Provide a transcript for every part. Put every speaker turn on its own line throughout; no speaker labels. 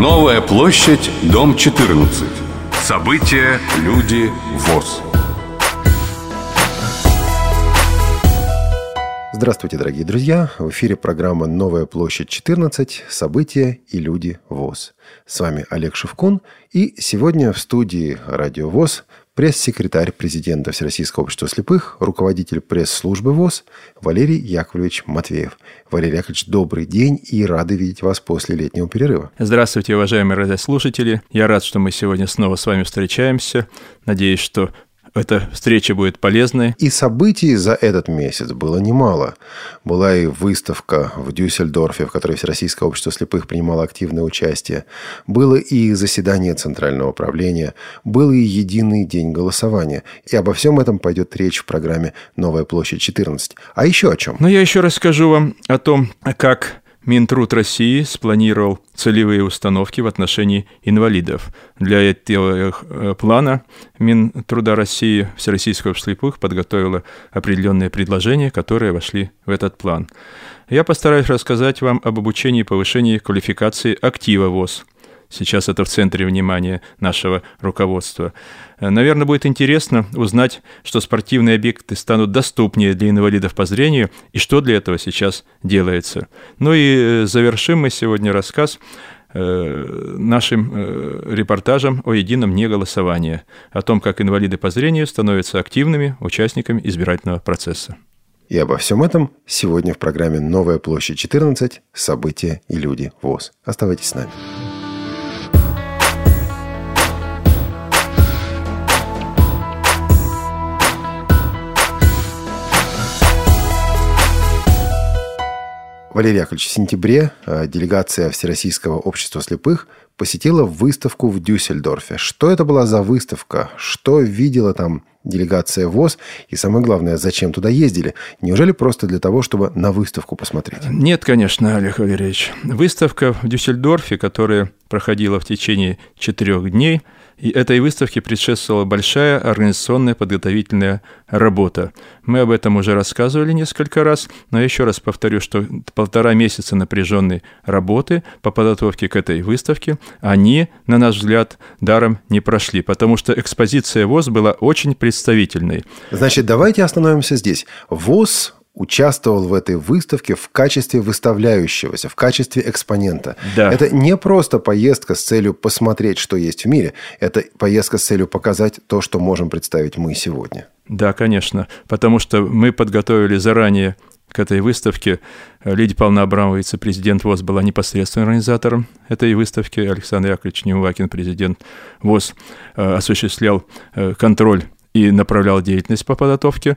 Новая площадь, дом 14. События, люди, ВОЗ.
Здравствуйте, дорогие друзья! В эфире программа «Новая площадь 14. События и люди ВОЗ». С вами Олег Шевкун, и сегодня в студии «Радио ВОЗ» пресс-секретарь президента Всероссийского общества слепых, руководитель пресс-службы ВОЗ Валерий Яковлевич Матвеев. Валерий Яковлевич, добрый день и рады видеть вас после летнего перерыва.
Здравствуйте, уважаемые радиослушатели. Я рад, что мы сегодня снова с вами встречаемся. Надеюсь, что эта встреча будет полезной.
И событий за этот месяц было немало. Была и выставка в Дюссельдорфе, в которой Всероссийское общество слепых принимало активное участие. Было и заседание Центрального управления. Был и единый день голосования. И обо всем этом пойдет речь в программе «Новая площадь 14». А еще о чем?
Ну, я еще расскажу вам о том, как Минтруд России спланировал целевые установки в отношении инвалидов. Для этого э, плана Минтруда России Всероссийского слепых подготовила определенные предложения, которые вошли в этот план. Я постараюсь рассказать вам об обучении и повышении квалификации актива ВОЗ – Сейчас это в центре внимания нашего руководства. Э, наверное, будет интересно узнать, что спортивные объекты станут доступнее для инвалидов по зрению и что для этого сейчас делается. Ну и э, завершим мы сегодня рассказ э, нашим репортажем о едином неголосовании, о том, как инвалиды по зрению становятся активными участниками избирательного процесса.
И обо всем этом сегодня в программе «Новая площадь 14. События и люди ВОЗ». Оставайтесь с нами. Валерий Яковлевич, в сентябре э, делегация Всероссийского общества слепых посетила выставку в Дюссельдорфе. Что это была за выставка? Что видела там делегация ВОЗ? И самое главное, зачем туда ездили? Неужели просто для того, чтобы на выставку посмотреть?
Нет, конечно, Олег Валерьевич. Выставка в Дюссельдорфе, которая проходила в течение четырех дней – и этой выставке предшествовала большая организационная подготовительная работа. Мы об этом уже рассказывали несколько раз, но еще раз повторю, что полтора месяца напряженной работы по подготовке к этой выставке, они, на наш взгляд, даром не прошли, потому что экспозиция ВОЗ была очень представительной.
Значит, давайте остановимся здесь. ВОЗ участвовал в этой выставке в качестве выставляющегося, в качестве экспонента. Да. Это не просто поездка с целью посмотреть, что есть в мире. Это поездка с целью показать то, что можем представить мы сегодня.
Да, конечно. Потому что мы подготовили заранее к этой выставке. Лидия Павловна Абрамова, вице-президент ВОЗ, была непосредственным организатором этой выставки. Александр Яковлевич Неувакин, президент ВОЗ, э, осуществлял э, контроль и направлял деятельность по подготовке.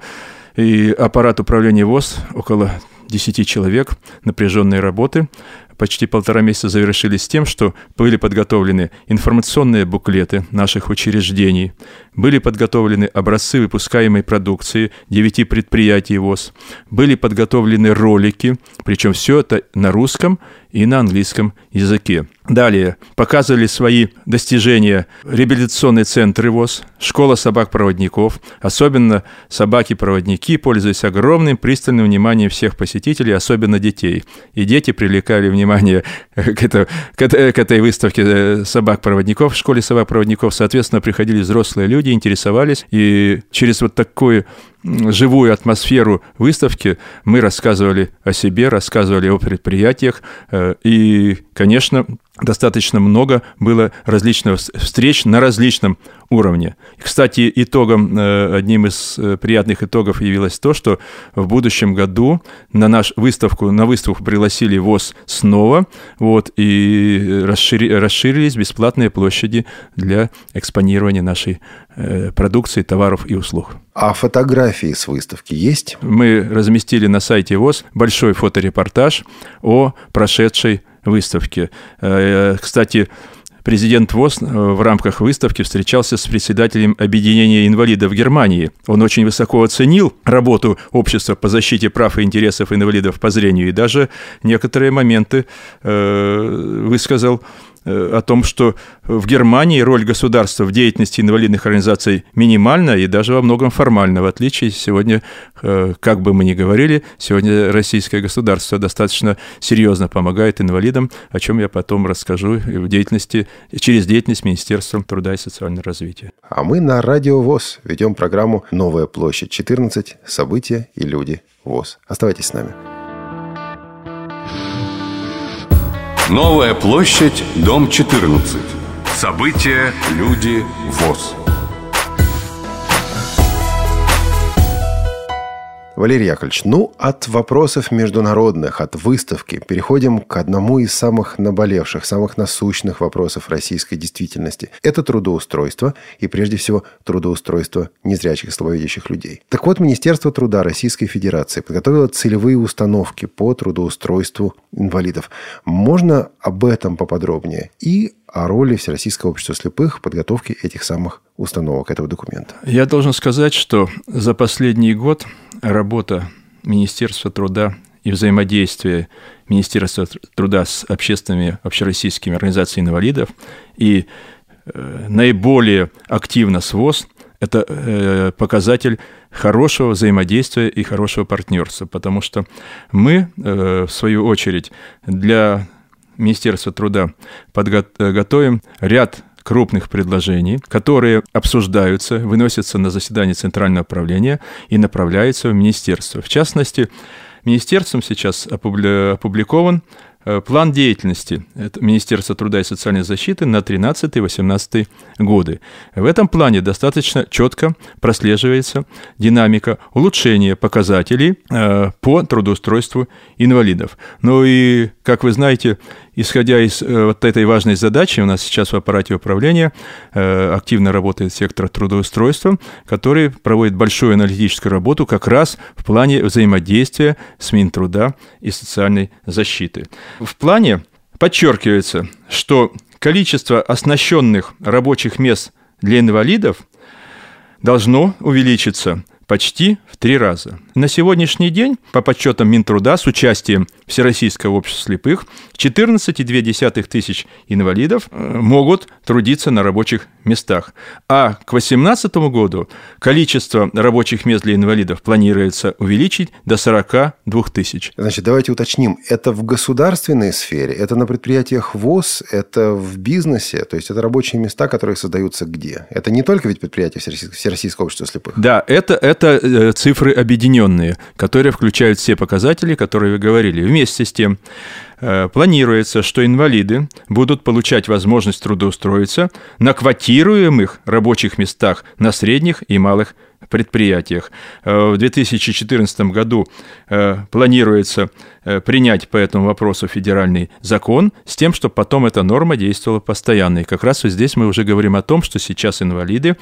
И аппарат управления ВОЗ, около 10 человек, напряженной работы, почти полтора месяца завершились тем, что были подготовлены информационные буклеты наших учреждений, были подготовлены образцы выпускаемой продукции 9 предприятий ВОЗ, были подготовлены ролики, причем все это на русском и на английском языке. Далее показывали свои достижения реабилитационные центры ВОЗ, школа собак-проводников. Особенно собаки-проводники пользуясь огромным пристальным вниманием всех посетителей, особенно детей. И дети привлекали внимание к, это, к, к этой выставке э, собак-проводников, в школе собак-проводников. Соответственно, приходили взрослые люди, интересовались. И через вот такую живую атмосферу выставки мы рассказывали о себе, рассказывали о предприятиях. Э, и, конечно, достаточно много было различных встреч на различном уровне. Кстати, итогом, э, одним из э, приятных итогов явилось то, что в будущем году на нашу выставку, на выставку пригласили ВОЗ снова, вот, и расшири, расширились бесплатные площади для экспонирования нашей э, продукции, товаров и услуг.
А фотографии с выставки есть?
Мы разместили на сайте ВОЗ большой фоторепортаж о прошедшей выставке. Э, кстати, Президент ВОЗ э, в рамках выставки встречался с председателем Объединения инвалидов Германии. Он очень высоко оценил работу общества по защите прав и интересов инвалидов по зрению и даже некоторые моменты э, высказал о том, что в Германии роль государства в деятельности инвалидных организаций минимальна и даже во многом формальна, в отличие сегодня, как бы мы ни говорили, сегодня российское государство достаточно серьезно помогает инвалидам, о чем я потом расскажу в деятельности, через деятельность Министерства труда и социального развития.
А мы на Радио ВОЗ ведем программу «Новая площадь 14. События и люди ВОЗ». Оставайтесь с нами.
Новая площадь, дом 14. События, люди, ВОЗ.
Валерий Яковлевич, ну, от вопросов международных, от выставки переходим к одному из самых наболевших, самых насущных вопросов российской действительности. Это трудоустройство и, прежде всего, трудоустройство незрячих и слабовидящих людей. Так вот, Министерство труда Российской Федерации подготовило целевые установки по трудоустройству инвалидов. Можно об этом поподробнее? И о роли Всероссийского общества слепых в подготовке этих самых установок этого документа.
Я должен сказать, что за последний год работа Министерства труда и взаимодействие Министерства труда с общественными общероссийскими организациями инвалидов. И э, наиболее активно с ВОЗ – это э, показатель хорошего взаимодействия и хорошего партнерства, потому что мы, э, в свою очередь, для Министерства труда подготовим ряд крупных предложений, которые обсуждаются, выносятся на заседание Центрального управления и направляются в Министерство. В частности, Министерством сейчас опубликован э, план деятельности Министерства труда и социальной защиты на 13-18 годы. В этом плане достаточно четко прослеживается динамика улучшения показателей э, по трудоустройству инвалидов. Ну и, как вы знаете, Исходя из э, вот этой важной задачи, у нас сейчас в аппарате управления э, активно работает сектор трудоустройства, который проводит большую аналитическую работу как раз в плане взаимодействия с Минтруда и социальной защиты. В плане подчеркивается, что количество оснащенных рабочих мест для инвалидов должно увеличиться почти в три раза. На сегодняшний день, по подсчетам Минтруда, с участием Всероссийского общества слепых, 14,2 тысяч инвалидов э, могут трудиться на рабочих местах. А к 2018 году количество рабочих мест для инвалидов планируется увеличить до 42 тысяч.
Значит, давайте уточним. Это в государственной сфере, это на предприятиях ВОЗ, это в бизнесе, то есть это рабочие места, которые создаются где? Это не только ведь предприятия Всероссийского общества слепых?
Да, это, это э, цифры объединенные, которые включают все показатели, которые вы говорили. Вместе с тем, Э, планируется, что инвалиды будут получать возможность трудоустроиться на квотируемых рабочих местах на средних и малых предприятиях. Э, в 2014 году э, планируется принять по этому вопросу федеральный закон с тем, чтобы потом эта норма действовала постоянно. И как раз вот здесь мы уже говорим о том, что сейчас инвалиды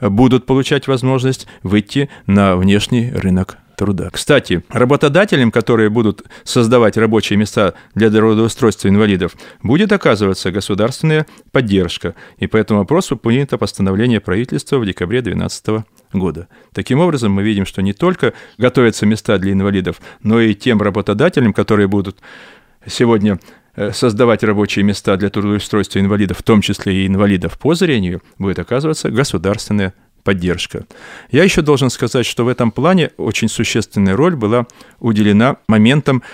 будут получать возможность выйти на внешний рынок труда. Кстати, работодателям, которые будут создавать рабочие места для трудоустройства инвалидов, будет оказываться государственная поддержка. И по этому вопросу принято постановление правительства в декабре 2012 года. Таким образом, мы видим, что не только готовятся места для инвалидов, но и тем работодателям, которые будут сегодня э, создавать рабочие места для трудоустройства инвалидов, в том числе и инвалидов по зрению, будет оказываться государственная поддержка. Я еще должен сказать, что в этом плане очень существенная роль была уделена моментам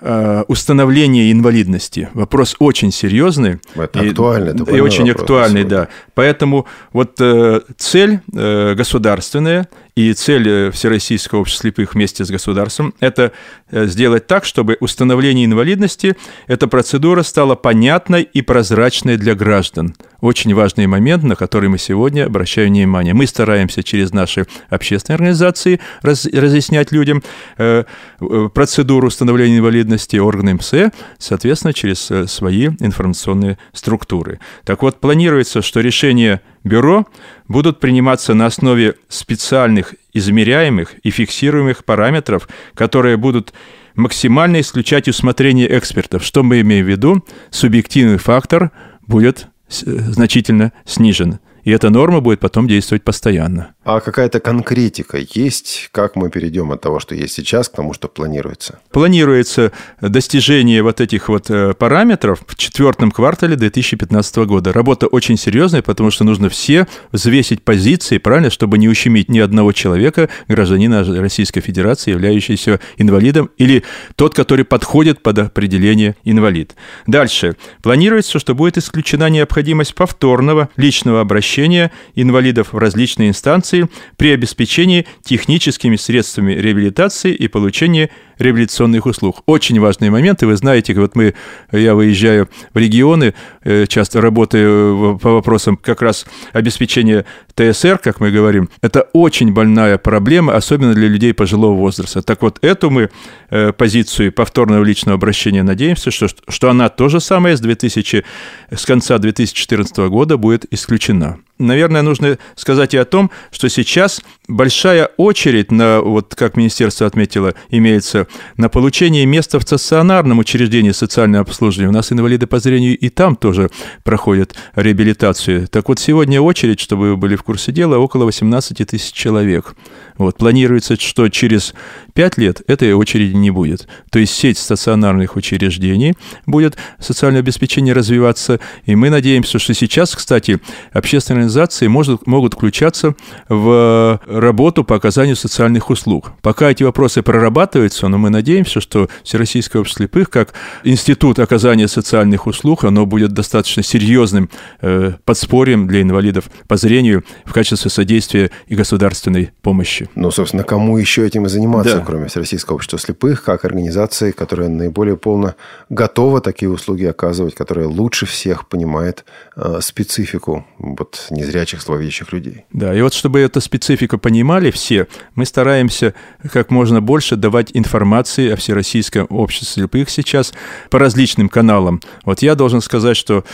э, установления инвалидности. Вопрос очень серьезный.
Это и, актуальный. Это
и очень актуальный, да. Поэтому вот э, цель э, государственная и цель э, Всероссийского общества слепых вместе с государством – это э, сделать так, чтобы установление инвалидности, эта процедура стала понятной и прозрачной для граждан. Очень важный момент, на который мы сегодня обращаем внимание. Мы стараемся через наши общественные организации раз, разъяснять людям э, э процедуру установления инвалидности, органы МСЭ, соответственно, через свои информационные структуры. Так вот, планируется, что решение бюро будут приниматься на основе специальных измеряемых и фиксируемых параметров, которые будут максимально исключать усмотрение экспертов. Что мы имеем в виду? Субъективный фактор будет значительно снижен. И эта норма будет потом действовать постоянно.
А какая-то конкретика есть, как мы перейдем от того, что есть сейчас, к тому, что планируется?
Планируется достижение вот этих вот э, параметров в четвертом квартале 2015 года. Работа очень серьезная, потому что нужно все взвесить позиции, правильно, чтобы не ущемить ни одного человека, гражданина Российской Федерации, являющегося инвалидом, или тот, который подходит под определение инвалид. Дальше. Планируется, что будет исключена необходимость повторного личного обращения инвалидов в различные инстанции реабилитации при обеспечении техническими средствами реабилитации и получении реабилитационных услуг. Очень важные моменты. Вы знаете, вот мы, я выезжаю в регионы, э, часто работаю по вопросам как раз обеспечения ТСР, как мы говорим. Это очень больная проблема, особенно для людей пожилого возраста. Так вот, эту мы э, позицию повторного личного обращения надеемся, что, что она то же самое с, 2000, с конца 2014 года будет исключена наверное, нужно сказать и о том, что сейчас большая очередь на, вот как министерство отметило, имеется на получение места в стационарном учреждении социального обслуживания. У нас инвалиды по зрению и там тоже проходят реабилитацию. Так вот, сегодня очередь, чтобы вы были в курсе дела, около 18 тысяч человек. Вот, планируется, что через 5 лет этой очереди не будет. То есть сеть стационарных учреждений будет социальное обеспечение развиваться. И мы надеемся, что сейчас, кстати, общественные организации может, могут включаться в работу по оказанию социальных услуг. Пока эти вопросы прорабатываются, но мы надеемся, что Всероссийское общество слепых, как институт оказания социальных услуг, оно будет достаточно серьезным э, подспорьем для инвалидов по зрению в качестве содействия и государственной помощи.
Ну, собственно, кому еще этим и заниматься, да. Кроме Всероссийского общества слепых, как организации, которая наиболее полно готова такие услуги оказывать, которая лучше всех понимает э, специфику вот, незрячих, слабовидящих людей.
Да, и вот чтобы эту специфику понимали все, мы стараемся как можно больше давать информации о Всероссийском обществе слепых сейчас по различным каналам. Вот я должен сказать, что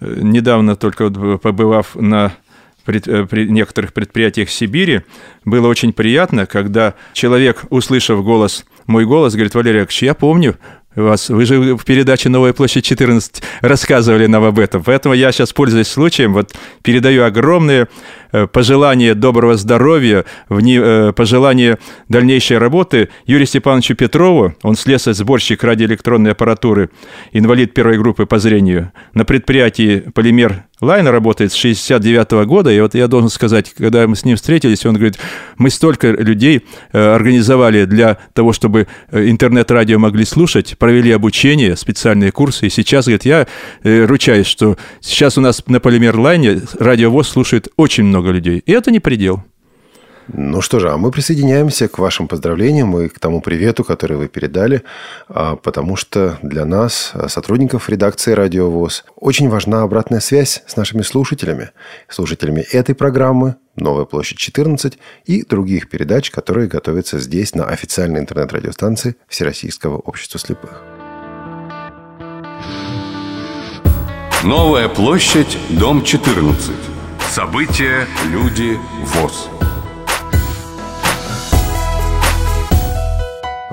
э, недавно только побывав на Э, при некоторых предприятиях Сибири, было очень приятно, когда человек, услышав голос, мой голос, говорит, Валерий Яковлевич, я помню, вас. Вы же в передаче «Новая площадь 14» рассказывали нам об этом. Поэтому я сейчас, пользуясь случаем, вот передаю огромные Э, пожелание доброго здоровья, э, пожелание дальнейшей работы Юрию Степановичу Петрову, он слесарь-сборщик радиоэлектронной аппаратуры, инвалид первой группы по зрению, на предприятии «Полимер Лайн» работает с 69 года, и вот я должен сказать, когда мы с ним встретились, он говорит, мы столько людей э, организовали для того, чтобы интернет-радио могли слушать, провели обучение, специальные курсы, и сейчас, говорит, я ручаюсь, что сейчас у нас на Полимер Лайне радиовоз слушает очень много много людей. И это не предел.
Ну что же, а мы присоединяемся к вашим поздравлениям и к тому привету, который вы передали, а, потому что для нас, сотрудников редакции «Радио ВОЗ», очень важна обратная связь с нашими слушателями, слушателями этой программы «Новая площадь 14» и других передач, которые готовятся здесь, на официальной интернет-радиостанции Всероссийского общества слепых.
Новая площадь, дом 14. События, люди, ВОЗ.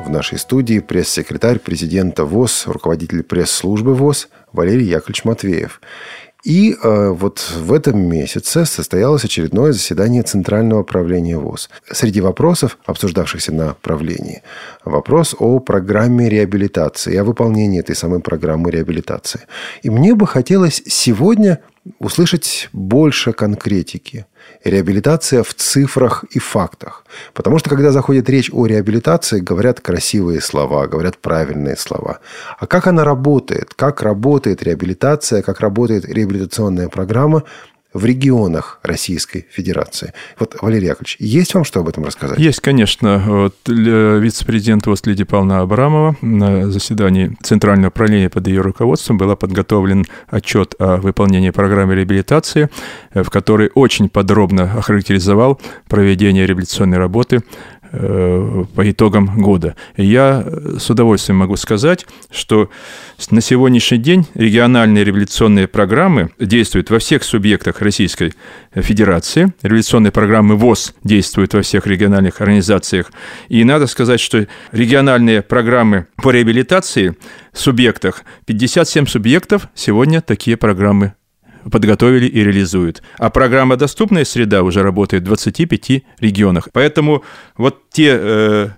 В нашей студии пресс-секретарь президента ВОЗ, руководитель пресс-службы ВОЗ Валерий Яковлевич Матвеев. И э, вот в этом месяце состоялось очередное заседание Центрального правления ВОЗ. Среди вопросов, обсуждавшихся на правлении, вопрос о программе реабилитации, о выполнении этой самой программы реабилитации. И мне бы хотелось сегодня услышать больше конкретики. Реабилитация в цифрах и фактах. Потому что, когда заходит речь о реабилитации, говорят красивые слова, говорят правильные слова. А как она работает? Как работает реабилитация? Как работает реабилитационная программа? В регионах Российской Федерации. Вот, Валерий Яковлевич, есть вам что об этом рассказать?
Есть, конечно. Вот, вице-президент Лидия Павловна Абрамова на заседании Центрального управления под ее руководством был подготовлен отчет о выполнении программы реабилитации, в которой очень подробно охарактеризовал проведение реабилитационной работы Э, по итогам года. я с удовольствием могу сказать, что на сегодняшний день региональные революционные программы действуют во всех субъектах Российской Федерации. Революционные программы ВОЗ действуют во всех региональных организациях. И надо сказать, что региональные программы по реабилитации в субъектах, 57 субъектов сегодня такие программы подготовили и реализуют. А программа «Доступная среда» уже работает в 25 регионах. Поэтому вот те э,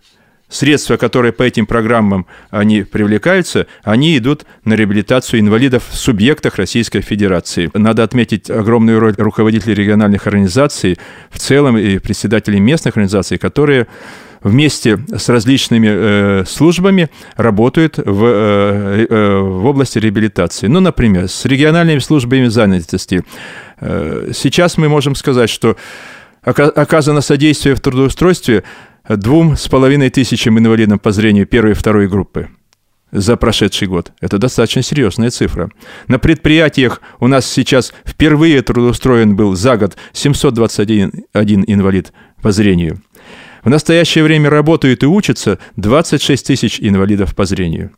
средства, которые по этим программам они привлекаются, они идут на реабилитацию инвалидов в субъектах Российской Федерации. Надо отметить огромную роль руководителей региональных организаций в целом и председателей местных организаций, которые вместе с различными э, службами работают в, э, э, в области реабилитации. Ну, например, с региональными службами занятости. Э, сейчас мы можем сказать, что оказано содействие в трудоустройстве двум с половиной тысячам инвалидам по зрению первой и второй группы за прошедший год. Это достаточно серьезная цифра. На предприятиях у нас сейчас впервые трудоустроен был за год 721 один инвалид по зрению. В настоящее время работают и учатся 26 тысяч инвалидов по зрению.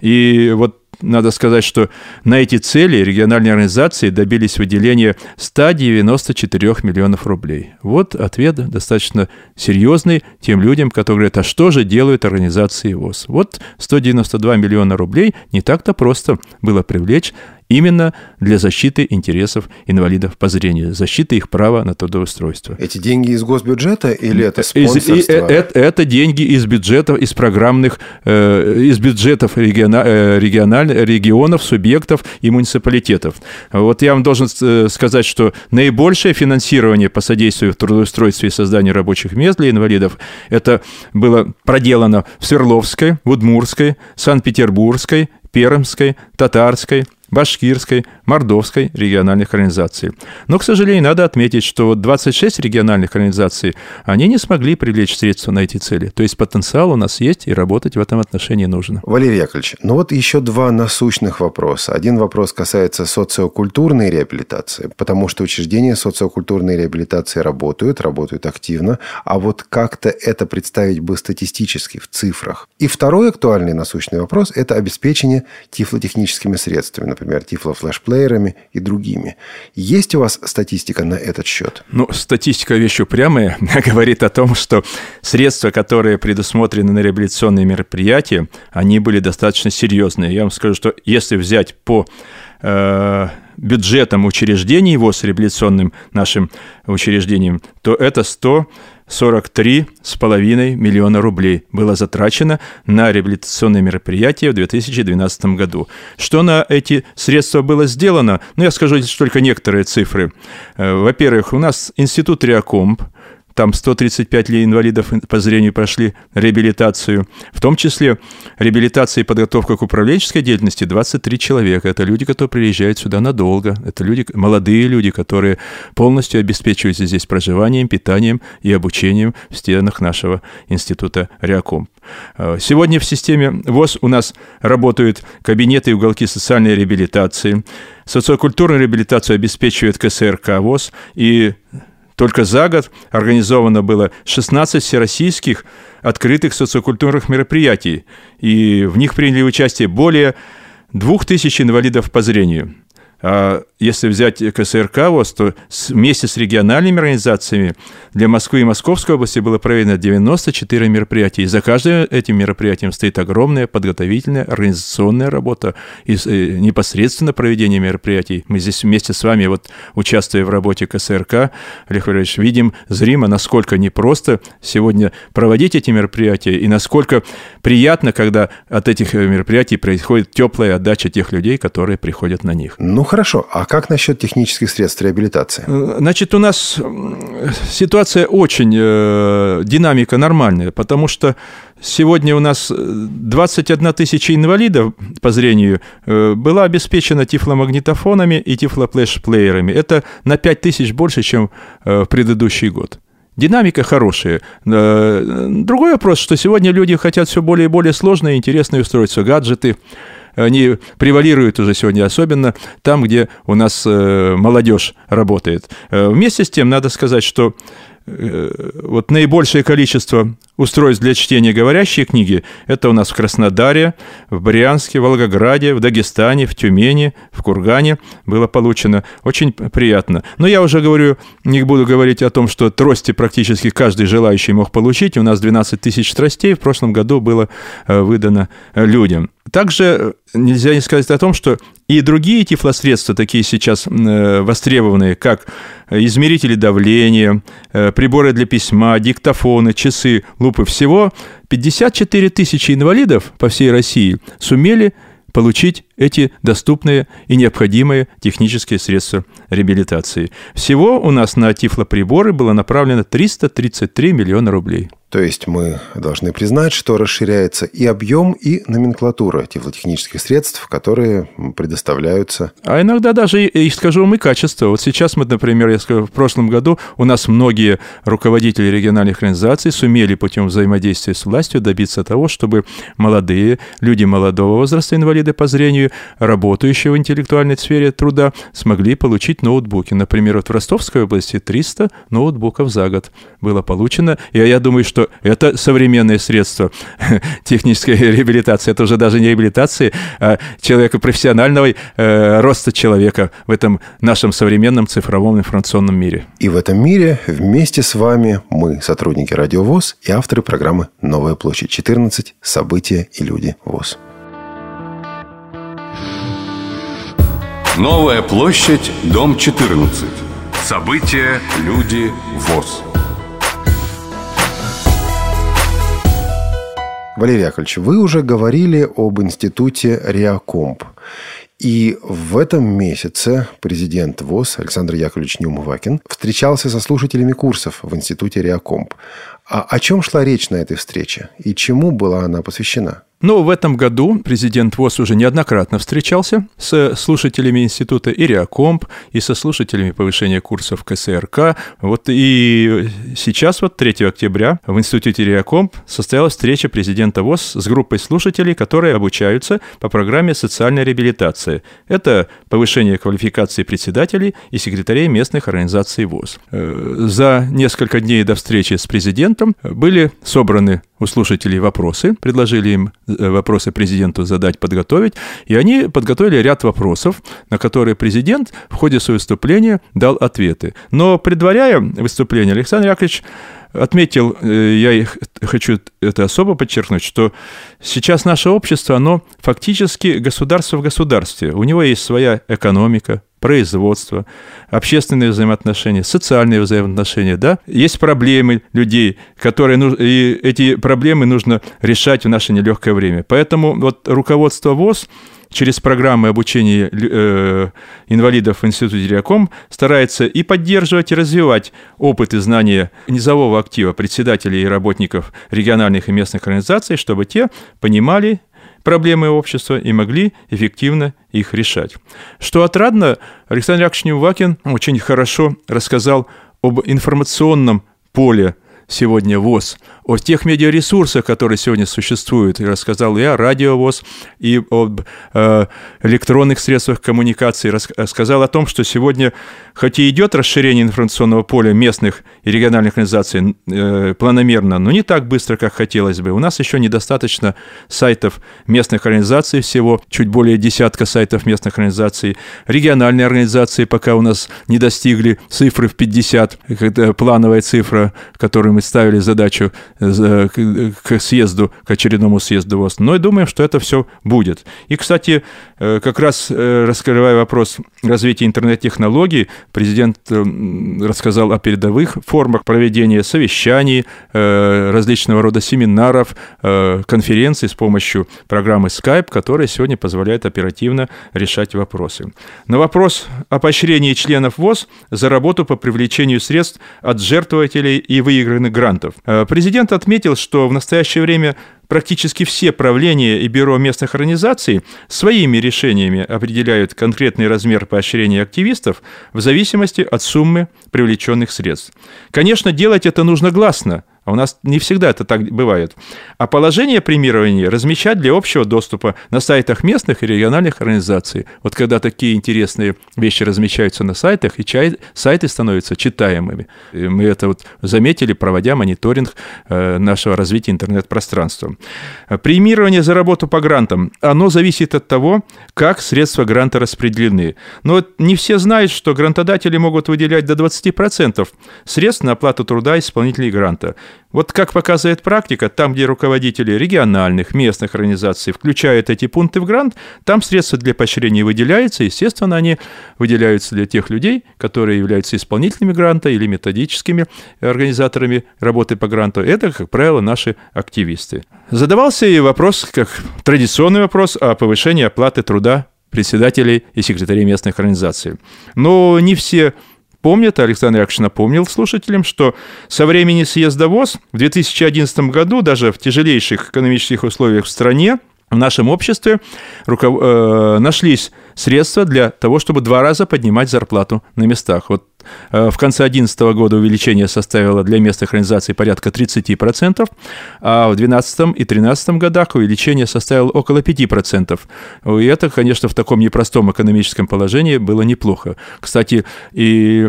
И вот надо сказать, что на эти цели региональные организации добились выделения 194 миллионов рублей. Вот ответ достаточно серьезный тем людям, которые говорят, а что же делают организации ВОЗ? Вот 192 миллиона рублей не так-то просто было привлечь именно для защиты интересов инвалидов по зрению, защиты их права на трудоустройство.
Эти деньги из госбюджета или это спонсорство? Из,
это, это деньги из бюджетов, из программных, э, из бюджетов региона, э, региональ, регионов, субъектов и муниципалитетов. Вот я вам должен э, сказать, что наибольшее финансирование по содействию в трудоустройстве и созданию рабочих мест для инвалидов это было проделано в Свердловской, в Удмурской, Санкт-Петербургской, Пермской, Татарской, башкирской, мордовской региональных организаций. Но, к сожалению, надо отметить, что 26 региональных организаций, они не смогли привлечь средства на эти цели. То есть потенциал у нас есть, и работать в этом отношении нужно.
Валерий Яковлевич, ну вот еще два насущных вопроса. Один вопрос касается социокультурной реабилитации, потому что учреждения социокультурной реабилитации работают, работают активно, а вот как-то это представить бы статистически в цифрах. И второй актуальный насущный вопрос – это обеспечение тифлотехническими средствами, например, тифлофлешплеерами и другими. Есть у вас статистика на этот счет?
Ну, статистика вещь упрямая, говорит о том, что средства, которые предусмотрены на реабилитационные мероприятия, они были достаточно серьезные. Я вам скажу, что если взять по э, бюджетам учреждений его с реабилитационным нашим учреждением, то это 100 43,5 миллиона рублей было затрачено на реабилитационные мероприятия в 2012 году. Что на эти средства было сделано? Ну, я скажу только некоторые цифры. Э, во-первых, у нас институт Реакомп – там 135 инвалидов по зрению прошли реабилитацию. В том числе реабилитация и подготовка к управленческой деятельности 23 человека. Это люди, которые приезжают сюда надолго. Это люди, молодые люди, которые полностью обеспечиваются здесь проживанием, питанием и обучением в стенах нашего института Реаком. Э, сегодня в системе ВОЗ у нас работают кабинеты и уголки социальной реабилитации. Социокультурную реабилитацию обеспечивает КСРК ВОЗ и только за год организовано было 16 всероссийских открытых социокультурных мероприятий, и в них приняли участие более 2000 инвалидов по зрению. А если взять КСРК ВОЗ, то вместе с региональными организациями для Москвы и Московской области было проведено 94 мероприятия. И за каждым этим мероприятием стоит огромная подготовительная организационная работа и э, непосредственно проведение мероприятий. Мы здесь вместе с вами, вот участвуя в работе КСРК, Олег Валерьевич, видим зримо, насколько непросто сегодня проводить эти мероприятия и насколько приятно, когда от этих э, мероприятий происходит теплая отдача тех людей, которые приходят на них.
Ну, хорошо. А как насчет технических средств реабилитации?
Э, значит, у нас ситуация очень, э, динамика нормальная, потому что сегодня у нас 21 тысяча инвалидов по зрению э, была обеспечена тифломагнитофонами и тифлоплэш-плеерами. Это на 5 тысяч больше, чем в предыдущий год. Динамика хорошая. Другой вопрос, что сегодня люди хотят все более и более сложные и интересные устройства, гаджеты, они превалируют уже сегодня, особенно там, где у нас э, молодежь работает. Э, вместе с тем, надо сказать, что вот наибольшее количество устройств для чтения говорящей книги это у нас в Краснодаре, в Брянске, в Волгограде, в Дагестане, в Тюмени, в Кургане было получено. Очень приятно. Но я уже говорю, не буду говорить о том, что трости практически каждый желающий мог получить. У нас 12 тысяч тростей в прошлом году было э, выдано людям. Также нельзя не сказать о том, что И другие тифлосредства, такие сейчас востребованные, как измерители давления, приборы для письма, диктофоны, часы, лупы, всего 54 тысячи инвалидов по всей России сумели получить эти доступные и необходимые технические средства реабилитации. Всего у нас на тифлоприборы было направлено 333 миллиона рублей.
То есть мы должны признать, что расширяется и объем, и номенклатура тифлотехнических средств, которые предоставляются.
А иногда даже, и, скажу вам, и качество. Вот сейчас мы, например, я скажу, в прошлом году у нас многие руководители региональных организаций сумели путем взаимодействия с властью добиться того, чтобы молодые, люди молодого возраста, инвалиды по зрению, работающие в интеллектуальной сфере труда, смогли получить ноутбуки. Например, вот в Ростовской области 300 ноутбуков за год было получено. И я думаю, что что это современные средства технической реабилитации. Это уже даже не реабилитации, а человека профессионального э, роста человека в этом нашем современном цифровом информационном мире.
И в этом мире вместе с вами мы, сотрудники Радио ВОЗ и авторы программы «Новая площадь 14. События и люди ВОЗ».
Новая площадь, дом 14. События, люди, ВОЗ.
Валерий Яковлевич, вы уже говорили об институте Реакомп. И в этом месяце президент ВОЗ Александр Яковлевич Неумывакин встречался со слушателями курсов в институте Реакомп. А о чем шла речь на этой встрече и чему была она посвящена?
Но в этом году президент ВОЗ уже неоднократно встречался с слушателями института Ириакомп и со слушателями повышения курсов КСРК. Вот и сейчас, вот 3 октября, в институте Ириакомп состоялась встреча президента ВОЗ с группой слушателей, которые обучаются по программе социальной реабилитации. Это повышение квалификации председателей и секретарей местных организаций ВОЗ. Э, за несколько дней до встречи с президентом были собраны у слушателей вопросы, предложили им э, вопросы президенту задать, подготовить, и они подготовили ряд вопросов, на которые президент в ходе своего выступления дал ответы. Но предваряя выступление, Александр Яковлевич отметил, э, я хочу это особо подчеркнуть, что сейчас наше общество, оно фактически государство в государстве. У него есть своя экономика, производство, общественные взаимоотношения, социальные взаимоотношения, да, есть проблемы людей, которые и эти проблемы нужно решать в наше нелегкое время. Поэтому вот руководство ВОЗ через программы обучения э, инвалидов в Институте Реаком старается и поддерживать, и развивать опыт и знания низового актива председателей и работников региональных и местных организаций, чтобы те понимали проблемы общества и могли эффективно их решать. Что отрадно, Александр Яковлевич Невакин очень хорошо рассказал об информационном поле сегодня ВОЗ, о тех медиаресурсах, которые сегодня существуют. И рассказал и о радиовоз, и об э, электронных средствах коммуникации. Рассказал о том, что сегодня, хоть и идет расширение информационного поля местных и региональных организаций э, планомерно, но не так быстро, как хотелось бы. У нас еще недостаточно сайтов местных организаций всего, чуть более десятка сайтов местных организаций. Региональные организации пока у нас не достигли цифры в 50, это плановая цифра, которую мы ставили задачу к съезду, к очередному съезду ВОЗ. Но и думаем, что это все будет. И, кстати, э, как раз э, раскрывая вопрос развития интернет-технологий, президент э, рассказал о передовых формах проведения совещаний, различного рода семинаров, конференций с помощью программы Skype, которая сегодня позволяет оперативно решать вопросы. На вопрос о поощрении членов ВОЗ за работу по привлечению средств от жертвователей и выигранных грантов. Президент отметил, что в настоящее время практически все правления и бюро местных организаций своими решениями определяют конкретный размер поощрения активистов в зависимости от суммы привлеченных средств. Конечно, делать это нужно гласно – а у нас не всегда это так бывает. А положение премирования размещать для общего доступа на сайтах местных и региональных организаций. Вот когда такие интересные вещи размещаются на сайтах, и чай, сайты становятся читаемыми. И мы это вот заметили, проводя мониторинг э, нашего развития интернет-пространства. Премирование за работу по грантам, оно зависит от того, как средства гранта распределены. Но не все знают, что грантодатели могут выделять до 20% средств на оплату труда исполнителей гранта. Вот как показывает практика, там, где руководители региональных, местных организаций включают эти пункты в грант, там средства для поощрения выделяются, естественно, они выделяются для тех людей, которые являются исполнителями гранта или методическими организаторами работы по гранту. Это, как правило, наши активисты. Задавался и вопрос, как традиционный вопрос о повышении оплаты труда председателей и секретарей местных организаций. Но не все помнят, Александр Яковлевич напомнил слушателям, что со времени съезда ВОЗ в 2011 году даже в тяжелейших экономических условиях в стране в нашем обществе руков... э, нашлись средства для того, чтобы два раза поднимать зарплату на местах. Вот в конце 2011 года увеличение составило для местных организаций порядка 30%, а в 2012 и 2013 годах увеличение составило около 5%. И это, конечно, в таком непростом экономическом положении было неплохо. Кстати, и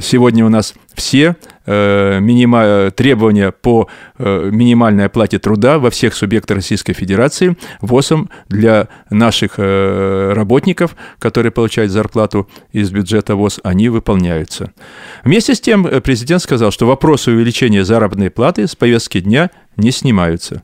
Сегодня у нас все э, минима, требования по э, минимальной оплате труда во всех субъектах Российской Федерации ВОСом для наших э, работников, которые получают зарплату из бюджета ВОЗ, они выполняются. Вместе с тем президент сказал, что вопросы увеличения заработной платы с повестки дня не снимаются.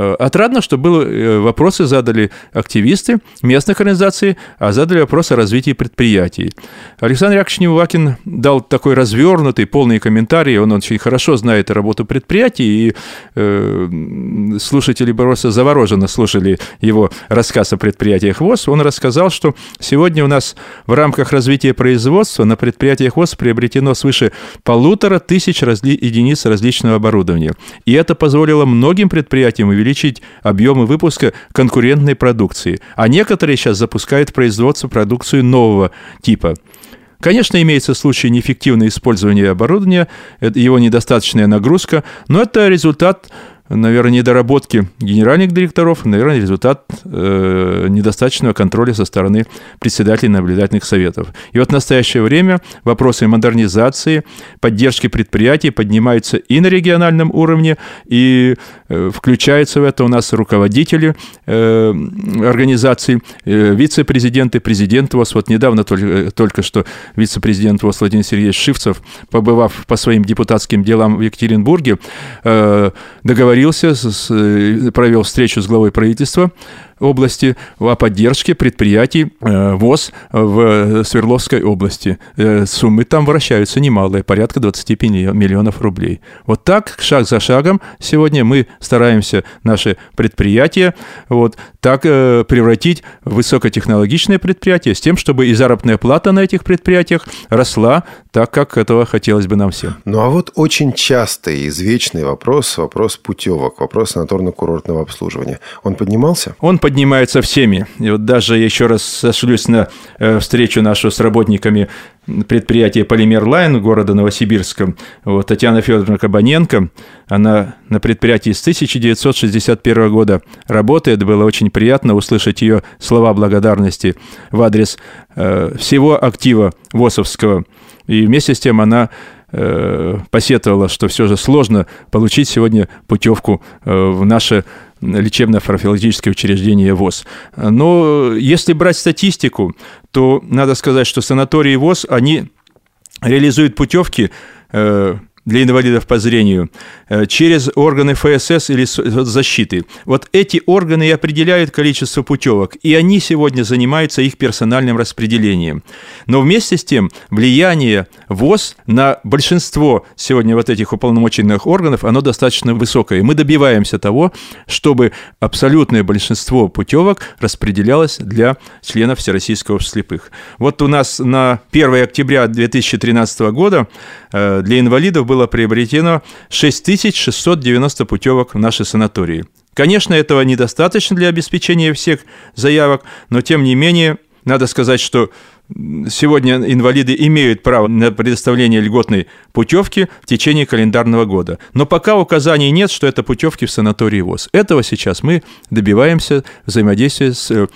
Э, отрадно, что было, э, вопросы задали активисты местных организаций, а задали вопрос о развитии предприятий. Александр Яковлевич Невакин дал такой развернутый, полный комментарий, он очень хорошо знает работу предприятий, и э, слушатели просто завороженно слушали его рассказ о предприятиях ВОЗ. Он рассказал, что сегодня у нас в рамках развития производства на предприятиях ВОЗ приобретено свыше полутора тысяч разли- единиц различного оборудования. И это позволило многим предприятиям увеличить увеличить объемы выпуска конкурентной продукции. А некоторые сейчас запускают производство продукцию нового типа. Конечно, имеется случай неэффективного использования оборудования, его недостаточная нагрузка, но это результат наверное, недоработки генеральных директоров, наверное, результат э, недостаточного контроля со стороны председателей наблюдательных советов. И вот в настоящее время вопросы модернизации, поддержки предприятий поднимаются и на региональном уровне, и э, включаются в это у нас руководители э, организаций, э, вице-президенты, президент ВОЗ. Вот недавно только, только что вице-президент ВОЗ Владимир Сергеевич Шивцев, побывав по своим депутатским делам в Екатеринбурге, э, договорился договорился, с, провел встречу с главой правительства области о поддержке предприятий э, ВОЗ в Свердловской области. Э, суммы там вращаются немалые, порядка 25 миллионов рублей. Вот так, шаг за шагом, сегодня мы стараемся наши предприятия вот так э, превратить в высокотехнологичное предприятие с тем, чтобы и заработная плата на этих предприятиях росла так, как этого хотелось бы нам всем.
Ну а вот очень частый, извечный вопрос, вопрос путевок, вопрос санаторно-курортного обслуживания. Он поднимался?
Он поднимался поднимаются всеми. И вот даже еще раз сошлюсь на э, встречу нашу с работниками предприятия «Полимер Лайн» города Новосибирска. Вот, Татьяна Федоровна Кабаненко, она на предприятии с 1961 года работает. Было очень приятно услышать ее слова благодарности в адрес э, всего актива ВОСовского. И вместе с тем она э, посетовала, что все же сложно получить сегодня путевку в наше лечебно-профилактическое учреждение ВОЗ. Но если брать статистику, то надо сказать, что санатории ВОЗ, они реализуют путевки э, для инвалидов по зрению э, через органы ФСС или защиты. Вот эти органы и определяют количество путевок, и они сегодня занимаются их персональным распределением. Но вместе с тем влияние ВОЗ на большинство сегодня вот этих уполномоченных органов, оно достаточно высокое. Мы добиваемся того, чтобы абсолютное большинство путевок распределялось для членов Всероссийского общества слепых. Вот у нас на 1 октября 2013 года э, для инвалидов было приобретено 6690 путевок в наши санатории. Конечно, этого недостаточно для обеспечения всех заявок, но тем не менее, надо сказать, что Сегодня инвалиды имеют право на предоставление льготной путевки в течение календарного года. Но пока указаний нет, что это путевки в санатории ВОЗ. Этого сейчас мы добиваемся взаимодействия с э,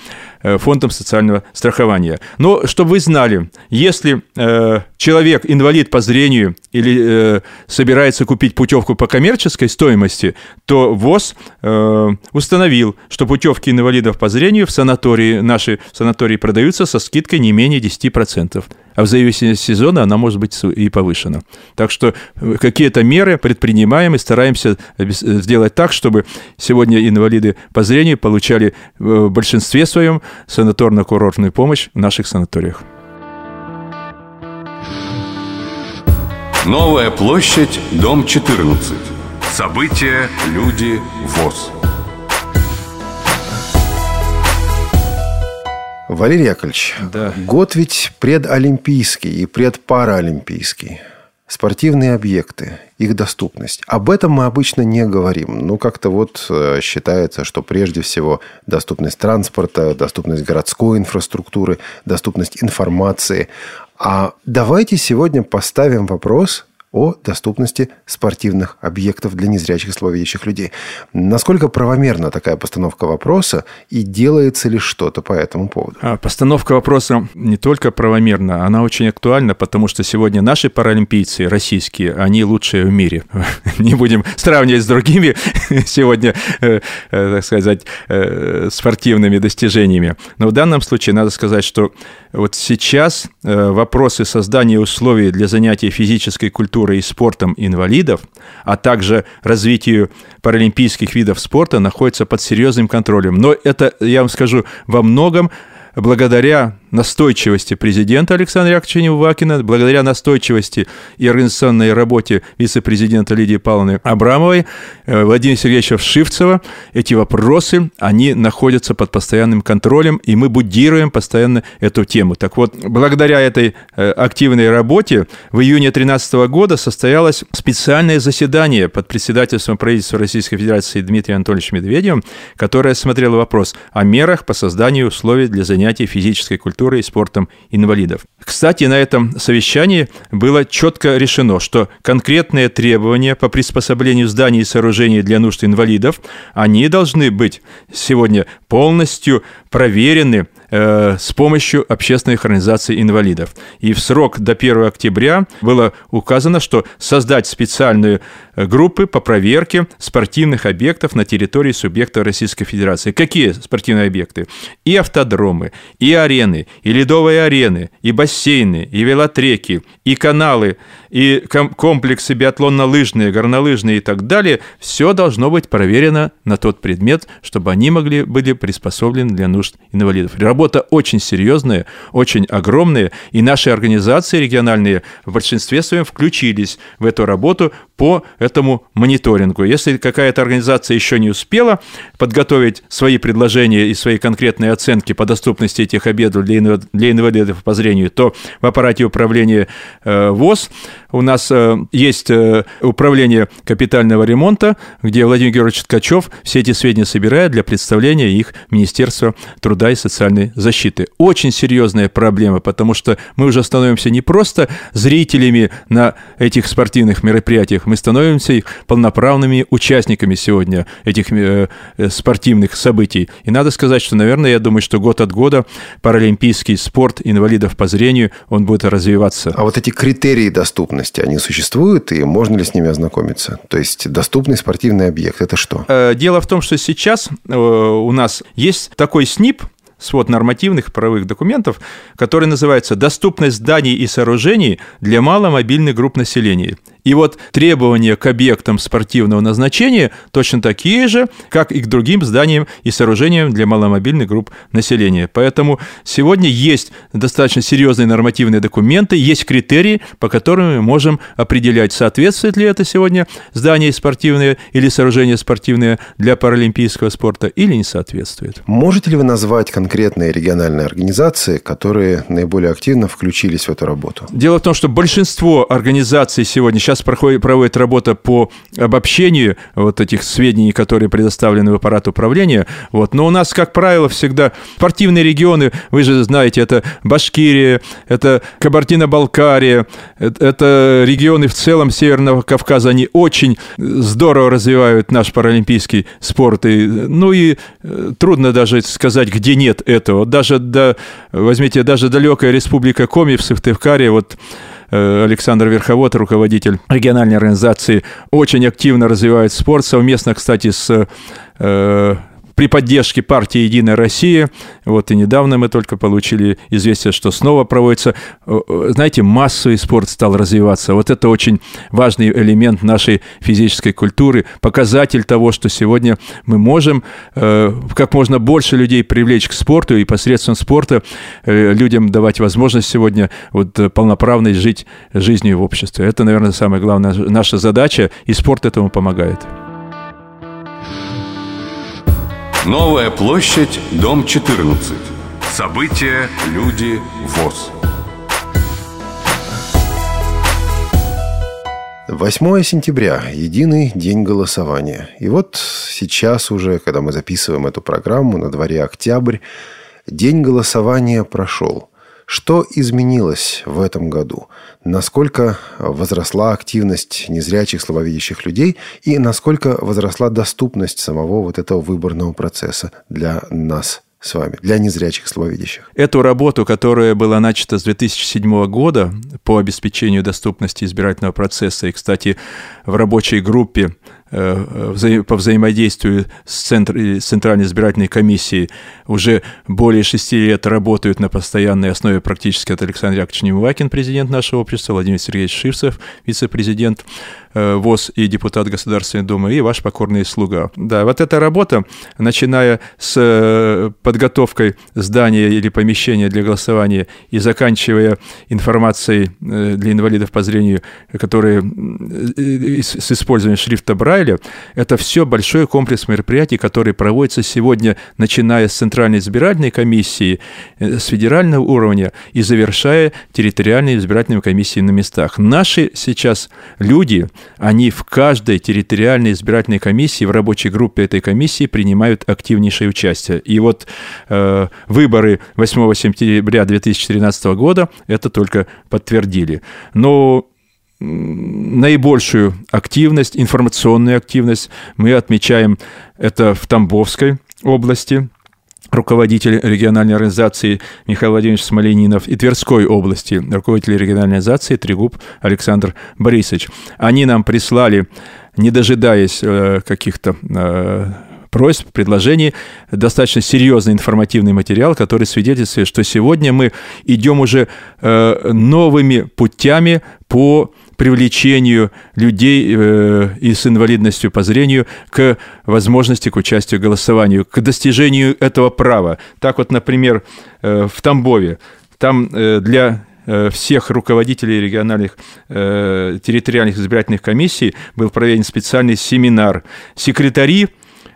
фондом социального страхования. Но чтобы вы знали, если э, человек инвалид по зрению или э, собирается купить путевку по коммерческой стоимости, то ВОЗ э, установил, что путевки инвалидов по зрению в санатории, наши санатории продаются со скидкой не менее 10%. А в зависимости от сезона она может быть и повышена. Так что э, какие-то меры предпринимаем и стараемся сделать так, чтобы сегодня инвалиды по зрению получали в большинстве своем санаторно-курортную помощь в наших санаториях.
Новая площадь, дом 14. События, люди, ВОЗ.
Валерий Яковлевич, да. год ведь предолимпийский и предпараолимпийский. Спортивные объекты, их доступность. Об этом мы обычно не говорим. Ну, как-то вот э, считается, что прежде всего доступность транспорта, доступность городской инфраструктуры, доступность информации. А давайте сегодня поставим вопрос о доступности спортивных объектов для незрячих и слабовидящих людей. Насколько правомерна такая постановка вопроса и делается ли что-то по этому поводу?
А, постановка вопроса не только правомерна, она очень актуальна, потому что сегодня наши паралимпийцы российские, они лучшие в мире. Не будем сравнивать с другими сегодня, э, э, так сказать, э, спортивными достижениями. Но в данном случае надо сказать, что вот сейчас вопросы создания условий для занятия физической культурой культурой и спортом инвалидов, а также развитию паралимпийских видов спорта находится под серьезным контролем. Но это, я вам скажу, во многом благодаря настойчивости президента Александра Яковлевича Невакина, благодаря настойчивости и организационной работе вице-президента Лидии Павловны Абрамовой, э, Владимира Сергеевича Шивцева, эти вопросы, они находятся под постоянным контролем, и мы будируем постоянно эту тему. Так вот, благодаря этой э, активной работе в июне 2013 года состоялось специальное заседание под председательством правительства Российской Федерации Дмитрием Анатольевичем Медведевым, которое смотрело вопрос о мерах по созданию условий для занятий физической культурой культурой и спортом инвалидов. Кстати, на этом совещании было четко решено, что конкретные требования по приспособлению зданий и сооружений для нужд инвалидов, они должны быть сегодня полностью проверены э, с помощью общественных организаций инвалидов. И в срок до 1 октября было указано, что создать специальные э, группы по проверке спортивных объектов на территории субъекта Российской Федерации. Какие спортивные объекты? И автодромы, и арены, и ледовые арены, и бассейны, и велотреки, и каналы, и комплексы биатлонно-лыжные, горнолыжные и так далее. Все должно быть проверено на тот предмет, чтобы они могли были приспособлены для нужд инвалидов. Работа очень серьезная, очень огромная, и наши организации региональные в большинстве своем включились в эту работу по этому мониторингу. Если какая-то организация еще не успела подготовить свои предложения и свои конкретные оценки по доступности этих обедов для инвалидов по зрению, то в аппарате управления э, ВОЗ у нас э, есть э, управление капитального ремонта, где Владимир Георгиевич Ткачев все эти сведения собирает для представления их Министерства труда и социальной защиты. Очень серьезная проблема, потому что мы уже становимся не просто зрителями на этих спортивных мероприятиях, мы становимся полноправными участниками сегодня этих э, спортивных событий. И надо сказать, что, наверное, я думаю, что год от года паралимпийский спорт инвалидов по зрению, он будет развиваться.
А вот эти критерии доступности, доступности, они существуют, и можно ли с ними ознакомиться? То есть доступный спортивный объект – это что?
Э, дело в том, что сейчас э, у нас есть такой СНИП, свод нормативных правовых документов, который называется «Доступность зданий и сооружений для маломобильных групп населения». И вот требования к объектам спортивного назначения точно такие же, как и к другим зданиям и сооружениям для маломобильных групп населения. Поэтому сегодня есть достаточно серьезные нормативные документы, есть критерии, по которым мы можем определять, соответствует ли это сегодня здание спортивное или сооружение спортивное для паралимпийского спорта или не соответствует.
Можете ли вы назвать конкретные региональные организации, которые наиболее активно включились в эту работу?
Дело в том, что большинство организаций сегодня сейчас сейчас проходит, проводит работа по обобщению вот этих сведений, которые предоставлены в аппарат управления. Вот. Но у нас, как правило, всегда спортивные регионы, вы же знаете, это Башкирия, это Кабардино-Балкария, это, регионы в целом Северного Кавказа, они очень здорово развивают наш паралимпийский спорт. И, ну и э, трудно даже сказать, где нет этого. Даже, до, возьмите, даже далекая республика Коми в Сыктывкаре, вот Александр Верховод, руководитель региональной организации, очень активно развивает спорт, совместно, кстати, с э, при поддержке партии «Единая Россия». Вот и недавно мы только получили известие, что снова проводится. Знаете, массовый спорт стал развиваться. Вот это очень важный элемент нашей физической культуры, показатель того, что сегодня мы можем как можно больше людей привлечь к спорту и посредством спорта людям давать возможность сегодня вот полноправной жить жизнью в обществе. Это, наверное, самая главная наша задача, и спорт этому помогает.
Новая площадь, дом 14. События, люди, ВОЗ.
8 сентября – единый день голосования. И вот сейчас уже, когда мы записываем эту программу, на дворе октябрь, день голосования прошел – что изменилось в этом году? Насколько возросла активность незрячих, слабовидящих людей и насколько возросла доступность самого вот этого выборного процесса для нас с вами, для незрячих, слабовидящих?
Эту работу, которая была начата с 2007 года по обеспечению доступности избирательного процесса, и, кстати, в рабочей группе по взаимодействию с, центр, с Центральной избирательной комиссией уже более шести лет работают на постоянной основе практически. От Александра Яковлевича Немывакин, президент нашего общества, Владимир Сергеевич Шивцев, вице-президент. Э, ВОЗ и депутат Государственной Думы, и ваш покорный слуга. Да, вот эта работа, начиная с э, подготовкой здания или помещения для голосования и заканчивая информацией э, для инвалидов по зрению, которые с использованием шрифта Брайля, это все большой комплекс мероприятий, которые проводятся сегодня, начиная с Центральной избирательной комиссии, с федерального уровня и завершая территориальной избирательной комиссией на местах. Наши сейчас люди, они в каждой территориальной избирательной комиссии, в рабочей группе этой комиссии принимают активнейшее участие. И вот э, выборы 8 сентября 2013 года это только подтвердили. Но наибольшую активность, информационную активность мы отмечаем это в Тамбовской области, руководитель региональной организации Михаил Владимирович Смоленинов и Тверской области, руководитель региональной организации Трегуб Александр Борисович. Они нам прислали, не дожидаясь э, каких-то э, просьб, предложений, достаточно серьезный информативный материал, который свидетельствует, что сегодня мы идем уже э, новыми путями по привлечению людей э, и с инвалидностью по зрению к возможности к участию в голосовании, к достижению этого права. Так вот, например, э, в Тамбове, там э, для всех руководителей региональных территориальных избирательных комиссий был проведен специальный семинар. Секретари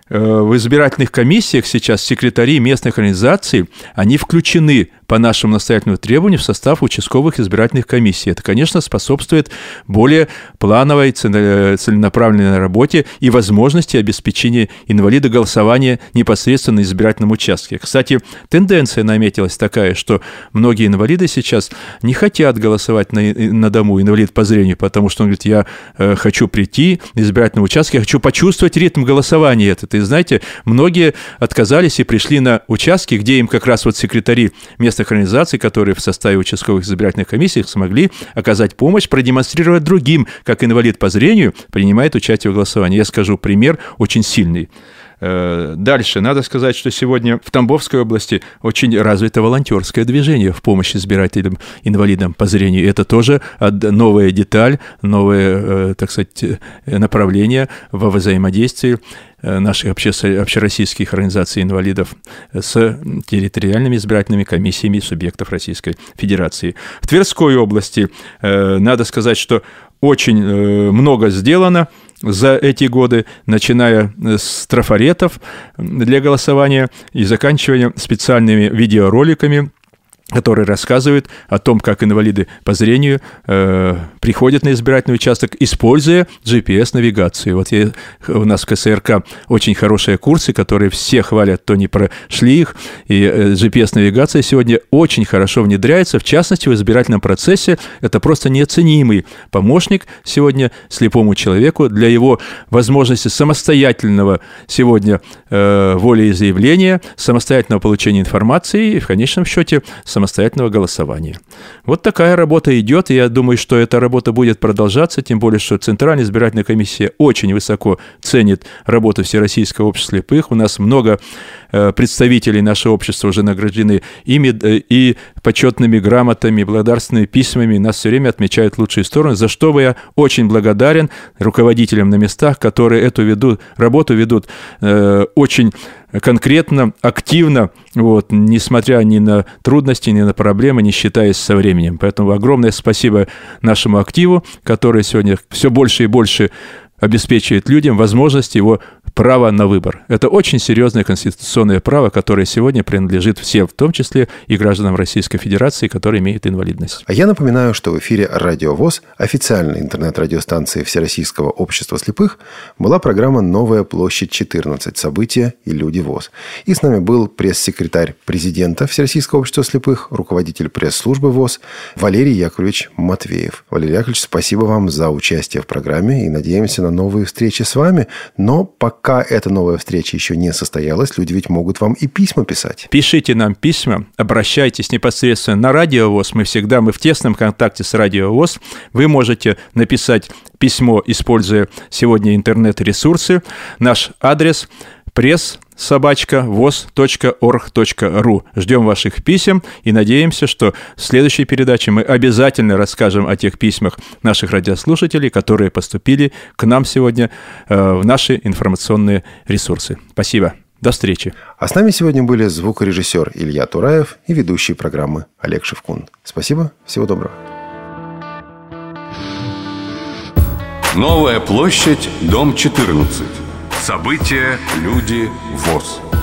в избирательных комиссиях сейчас секретари местных организаций, они включены по нашему настоятельному требованию в состав участковых избирательных комиссий. Это, конечно, способствует более плановой, целенаправленной работе и возможности обеспечения инвалида голосования непосредственно на избирательном участке. Кстати, тенденция наметилась такая, что многие инвалиды сейчас не хотят голосовать на, на дому, инвалид по зрению, потому что он говорит, я э, хочу прийти на избирательном участке, я хочу почувствовать ритм голосования этот. И знаете, многие отказались и пришли на участки, где им как раз вот секретари мест местных организаций, которые в составе участковых избирательных комиссий смогли оказать помощь, продемонстрировать другим, как инвалид по зрению принимает участие в голосовании. Я скажу пример очень сильный. Э, дальше, надо сказать, что сегодня в Тамбовской области очень развито волонтерское движение в помощь избирателям, инвалидам по зрению. Это тоже новая деталь, новое, э, так сказать, э, направление во взаимодействии наших общероссийских организаций инвалидов с территориальными избирательными комиссиями субъектов Российской Федерации. В Тверской области надо сказать, что очень много сделано за эти годы, начиная с трафаретов для голосования и заканчивая специальными видеороликами который рассказывает о том, как инвалиды по зрению э, приходят на избирательный участок, используя GPS-навигацию. Вот я, у нас в КСРК очень хорошие курсы, которые все хвалят, то не прошли их, и э, GPS-навигация сегодня очень хорошо внедряется, в частности, в избирательном процессе. Это просто неоценимый помощник сегодня слепому человеку для его возможности самостоятельного сегодня э, волеизъявления, самостоятельного получения информации и, в конечном счете, самостоятельного голосования. Вот такая работа идет, и я думаю, что эта работа будет продолжаться, тем более, что Центральная избирательная комиссия очень высоко ценит работу Всероссийского общества слепых. У нас много э, представителей нашего общества уже награждены и, э, и почетными грамотами, благодарственными письмами. Нас все время отмечают лучшие стороны, за что я очень благодарен руководителям на местах, которые эту ведут, работу ведут э, очень конкретно, активно, вот, несмотря ни на трудности, ни на проблемы, не считаясь со временем. Поэтому огромное спасибо нашему активу, который сегодня все больше и больше обеспечивает людям возможность его право на выбор. Это очень серьезное конституционное право, которое сегодня принадлежит всем, в том числе и гражданам Российской Федерации, которые имеют инвалидность.
А я напоминаю, что в эфире «Радио ВОЗ», официальной интернет-радиостанции Всероссийского общества слепых, была программа «Новая площадь 14. События и люди ВОЗ». И с нами был пресс-секретарь президента Всероссийского общества слепых, руководитель пресс-службы ВОЗ Валерий Яковлевич Матвеев. Валерий Яковлевич, спасибо вам за участие в программе и надеемся на новые встречи с вами. Но пока эта новая встреча еще не состоялась, люди ведь могут вам и письма писать.
Пишите нам письма, обращайтесь непосредственно на Радио ВОЗ. Мы всегда, мы в тесном контакте с Радио ВОЗ. Вы можете написать письмо, используя сегодня интернет-ресурсы. Наш адрес пресс собачка voz.org.ru. Ждем ваших писем и надеемся, что в следующей передаче мы обязательно расскажем о тех письмах наших радиослушателей, которые поступили к нам сегодня э, в наши информационные ресурсы. Спасибо. До встречи.
А с нами сегодня были звукорежиссер Илья Тураев и ведущий программы Олег Шевкун. Спасибо. Всего доброго.
Новая площадь, дом 14. События, люди, ВОЗ.